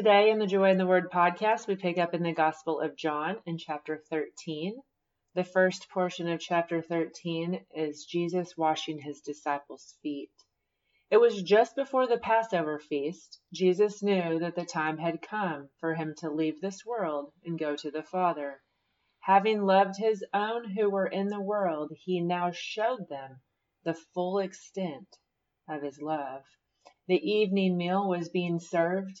Today in the Joy in the Word podcast, we pick up in the Gospel of John in chapter 13. The first portion of chapter 13 is Jesus washing his disciples' feet. It was just before the Passover feast. Jesus knew that the time had come for him to leave this world and go to the Father. Having loved his own who were in the world, he now showed them the full extent of his love. The evening meal was being served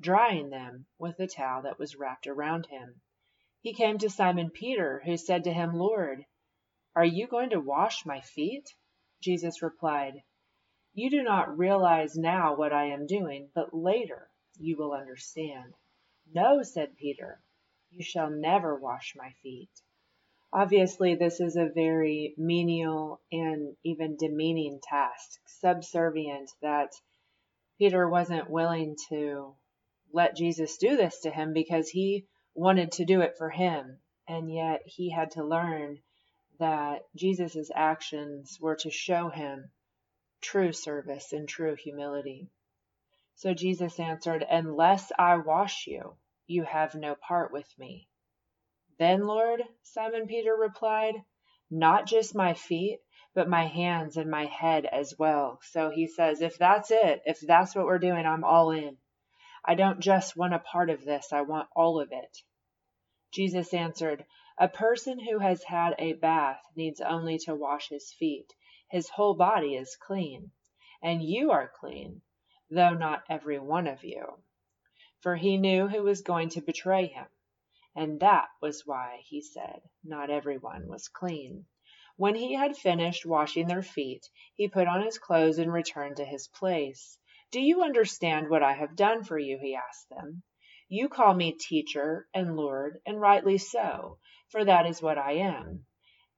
drying them with the towel that was wrapped around him. He came to Simon Peter, who said to him, Lord, are you going to wash my feet? Jesus replied, You do not realize now what I am doing, but later you will understand. No, said Peter, you shall never wash my feet. Obviously, this is a very menial and even demeaning task, subservient that Peter wasn't willing to let Jesus do this to him because he wanted to do it for him. And yet he had to learn that Jesus' actions were to show him true service and true humility. So Jesus answered, Unless I wash you, you have no part with me. Then, Lord, Simon Peter replied, Not just my feet, but my hands and my head as well. So he says, If that's it, if that's what we're doing, I'm all in. I don't just want a part of this, I want all of it. Jesus answered, A person who has had a bath needs only to wash his feet. His whole body is clean. And you are clean, though not every one of you. For he knew who was going to betray him. And that was why he said, Not everyone was clean. When he had finished washing their feet, he put on his clothes and returned to his place. Do you understand what I have done for you? he asked them. You call me teacher and Lord, and rightly so, for that is what I am.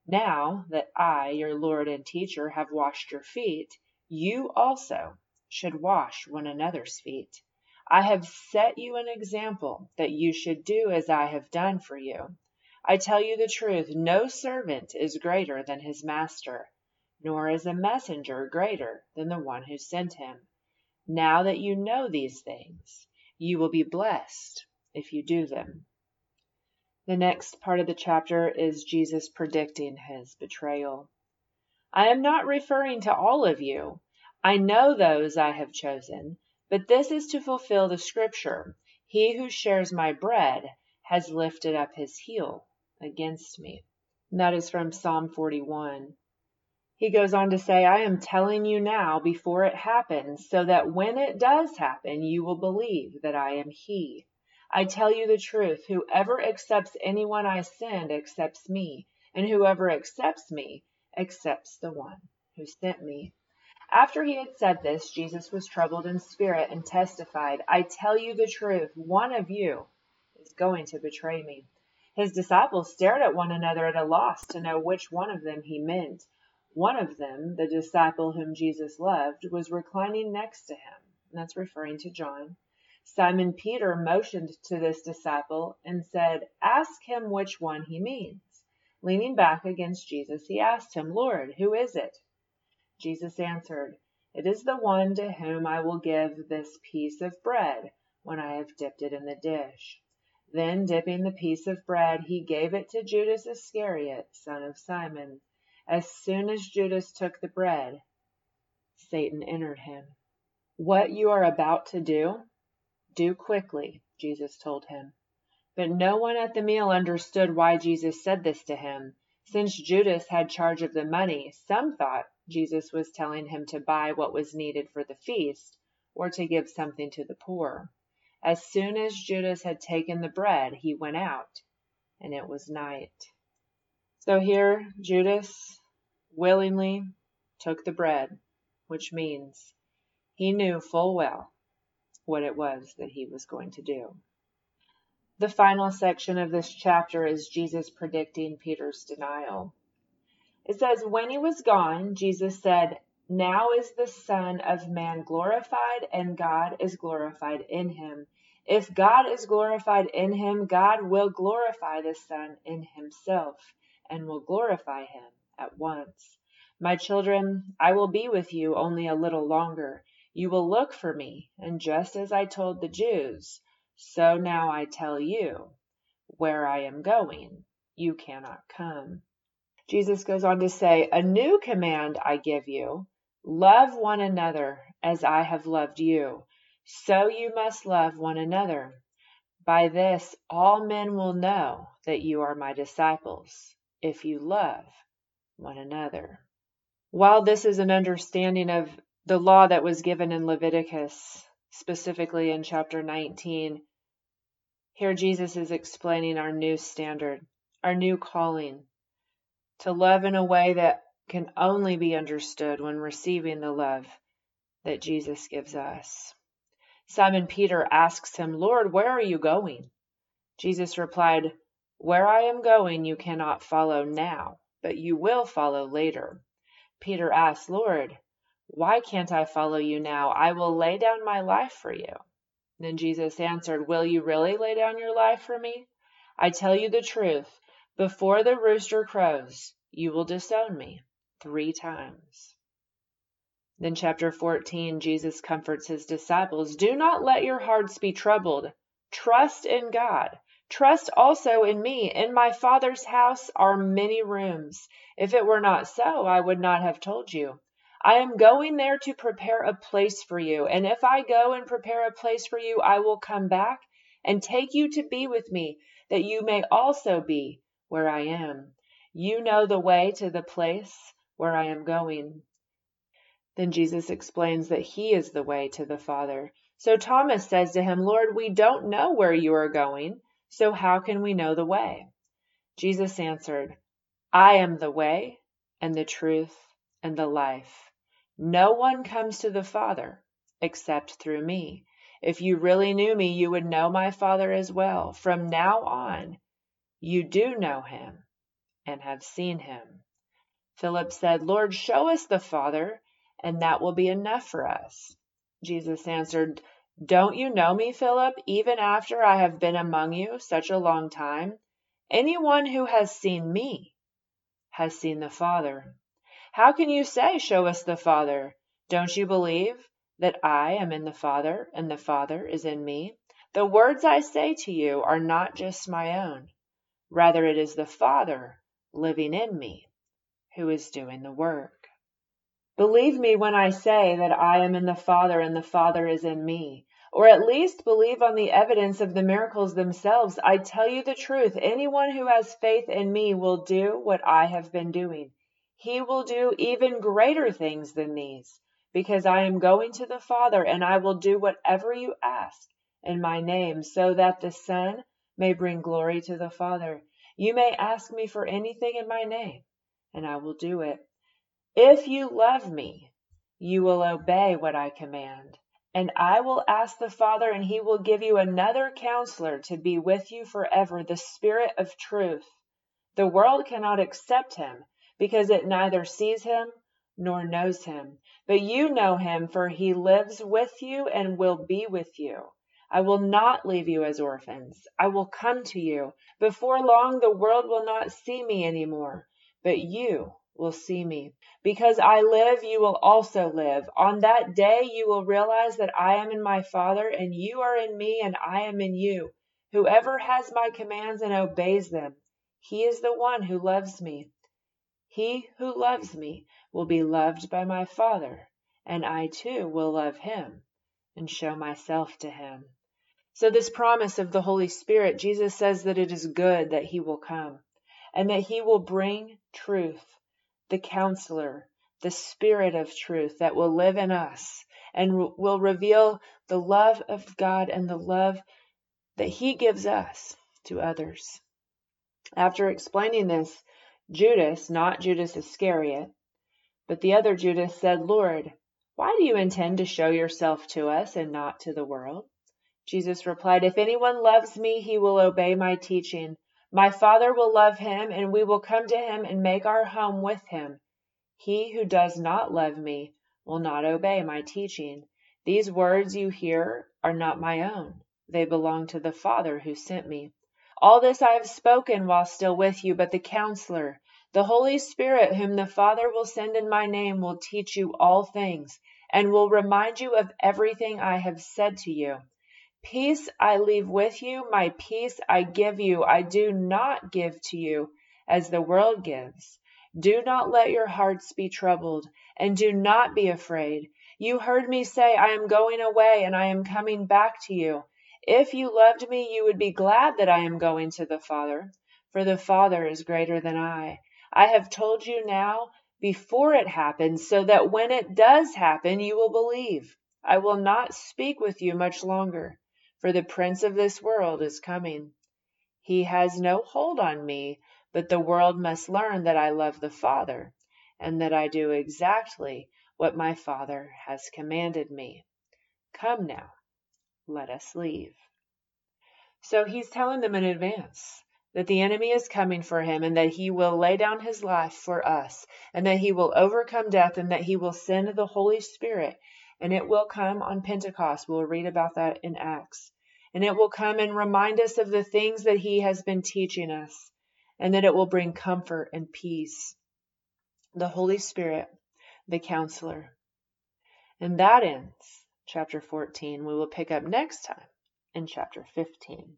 Now that I, your Lord and teacher, have washed your feet, you also should wash one another's feet. I have set you an example that you should do as I have done for you. I tell you the truth, no servant is greater than his master, nor is a messenger greater than the one who sent him. Now that you know these things, you will be blessed if you do them. The next part of the chapter is Jesus predicting his betrayal. I am not referring to all of you. I know those I have chosen, but this is to fulfill the scripture. He who shares my bread has lifted up his heel against me. And that is from Psalm 41. He goes on to say, I am telling you now before it happens, so that when it does happen, you will believe that I am He. I tell you the truth, whoever accepts anyone I send accepts me, and whoever accepts me accepts the one who sent me. After he had said this, Jesus was troubled in spirit and testified, I tell you the truth, one of you is going to betray me. His disciples stared at one another at a loss to know which one of them he meant. One of them, the disciple whom Jesus loved, was reclining next to him. That's referring to John. Simon Peter motioned to this disciple and said, Ask him which one he means. Leaning back against Jesus, he asked him, Lord, who is it? Jesus answered, It is the one to whom I will give this piece of bread when I have dipped it in the dish. Then, dipping the piece of bread, he gave it to Judas Iscariot, son of Simon. As soon as Judas took the bread, Satan entered him. What you are about to do, do quickly, Jesus told him. But no one at the meal understood why Jesus said this to him. Since Judas had charge of the money, some thought Jesus was telling him to buy what was needed for the feast or to give something to the poor. As soon as Judas had taken the bread, he went out, and it was night. So here Judas willingly took the bread, which means he knew full well what it was that he was going to do. The final section of this chapter is Jesus predicting Peter's denial. It says, When he was gone, Jesus said, Now is the Son of Man glorified, and God is glorified in him. If God is glorified in him, God will glorify the Son in himself, and will glorify him at once. My children, I will be with you only a little longer. You will look for me, and just as I told the Jews, so now I tell you, where I am going, you cannot come. Jesus goes on to say, A new command I give you love one another as I have loved you. So you must love one another. By this, all men will know that you are my disciples, if you love one another. While this is an understanding of the law that was given in Leviticus, specifically in chapter 19, here Jesus is explaining our new standard, our new calling to love in a way that can only be understood when receiving the love that Jesus gives us. Simon Peter asks him, Lord, where are you going? Jesus replied, Where I am going you cannot follow now, but you will follow later. Peter asked, Lord, why can't I follow you now? I will lay down my life for you. Then Jesus answered, Will you really lay down your life for me? I tell you the truth, before the rooster crows, you will disown me three times. Then, chapter 14, Jesus comforts his disciples Do not let your hearts be troubled. Trust in God. Trust also in me. In my Father's house are many rooms. If it were not so, I would not have told you. I am going there to prepare a place for you. And if I go and prepare a place for you, I will come back and take you to be with me, that you may also be where I am. You know the way to the place where I am going. Then Jesus explains that he is the way to the Father. So Thomas says to him, Lord, we don't know where you are going, so how can we know the way? Jesus answered, I am the way and the truth and the life. No one comes to the Father except through me. If you really knew me, you would know my Father as well. From now on, you do know him and have seen him. Philip said, Lord, show us the Father, and that will be enough for us. Jesus answered, Don't you know me, Philip, even after I have been among you such a long time? Anyone who has seen me has seen the Father. How can you say, Show us the Father? Don't you believe that I am in the Father, and the Father is in me? The words I say to you are not just my own. Rather, it is the Father living in me who is doing the work. Believe me when I say that I am in the Father and the Father is in me. Or at least believe on the evidence of the miracles themselves. I tell you the truth. Anyone who has faith in me will do what I have been doing he will do even greater things than these, because I am going to the Father, and I will do whatever you ask in my name, so that the Son may bring glory to the Father. You may ask me for anything in my name, and I will do it. If you love me, you will obey what I command. And I will ask the Father, and he will give you another counselor to be with you forever, the Spirit of truth. The world cannot accept him because it neither sees him nor knows him. But you know him, for he lives with you and will be with you. I will not leave you as orphans. I will come to you. Before long, the world will not see me anymore, but you will see me. Because I live, you will also live. On that day, you will realize that I am in my Father, and you are in me, and I am in you. Whoever has my commands and obeys them, he is the one who loves me. He who loves me will be loved by my Father, and I too will love him and show myself to him. So, this promise of the Holy Spirit, Jesus says that it is good that he will come and that he will bring truth, the counselor, the Spirit of truth that will live in us and will reveal the love of God and the love that he gives us to others. After explaining this, Judas, not Judas Iscariot, but the other Judas said, Lord, why do you intend to show yourself to us and not to the world? Jesus replied, If anyone loves me, he will obey my teaching. My Father will love him, and we will come to him and make our home with him. He who does not love me will not obey my teaching. These words you hear are not my own. They belong to the Father who sent me. All this I have spoken while still with you, but the counselor, the Holy Spirit, whom the Father will send in my name, will teach you all things and will remind you of everything I have said to you. Peace I leave with you, my peace I give you. I do not give to you as the world gives. Do not let your hearts be troubled, and do not be afraid. You heard me say, I am going away, and I am coming back to you. If you loved me, you would be glad that I am going to the Father, for the Father is greater than I. I have told you now before it happens, so that when it does happen, you will believe. I will not speak with you much longer, for the prince of this world is coming. He has no hold on me, but the world must learn that I love the Father, and that I do exactly what my Father has commanded me. Come now, let us leave. So he's telling them in advance that the enemy is coming for him and that he will lay down his life for us and that he will overcome death and that he will send the Holy Spirit and it will come on Pentecost. We'll read about that in Acts. And it will come and remind us of the things that he has been teaching us and that it will bring comfort and peace. The Holy Spirit, the counselor. And that ends chapter 14. We will pick up next time in chapter 15.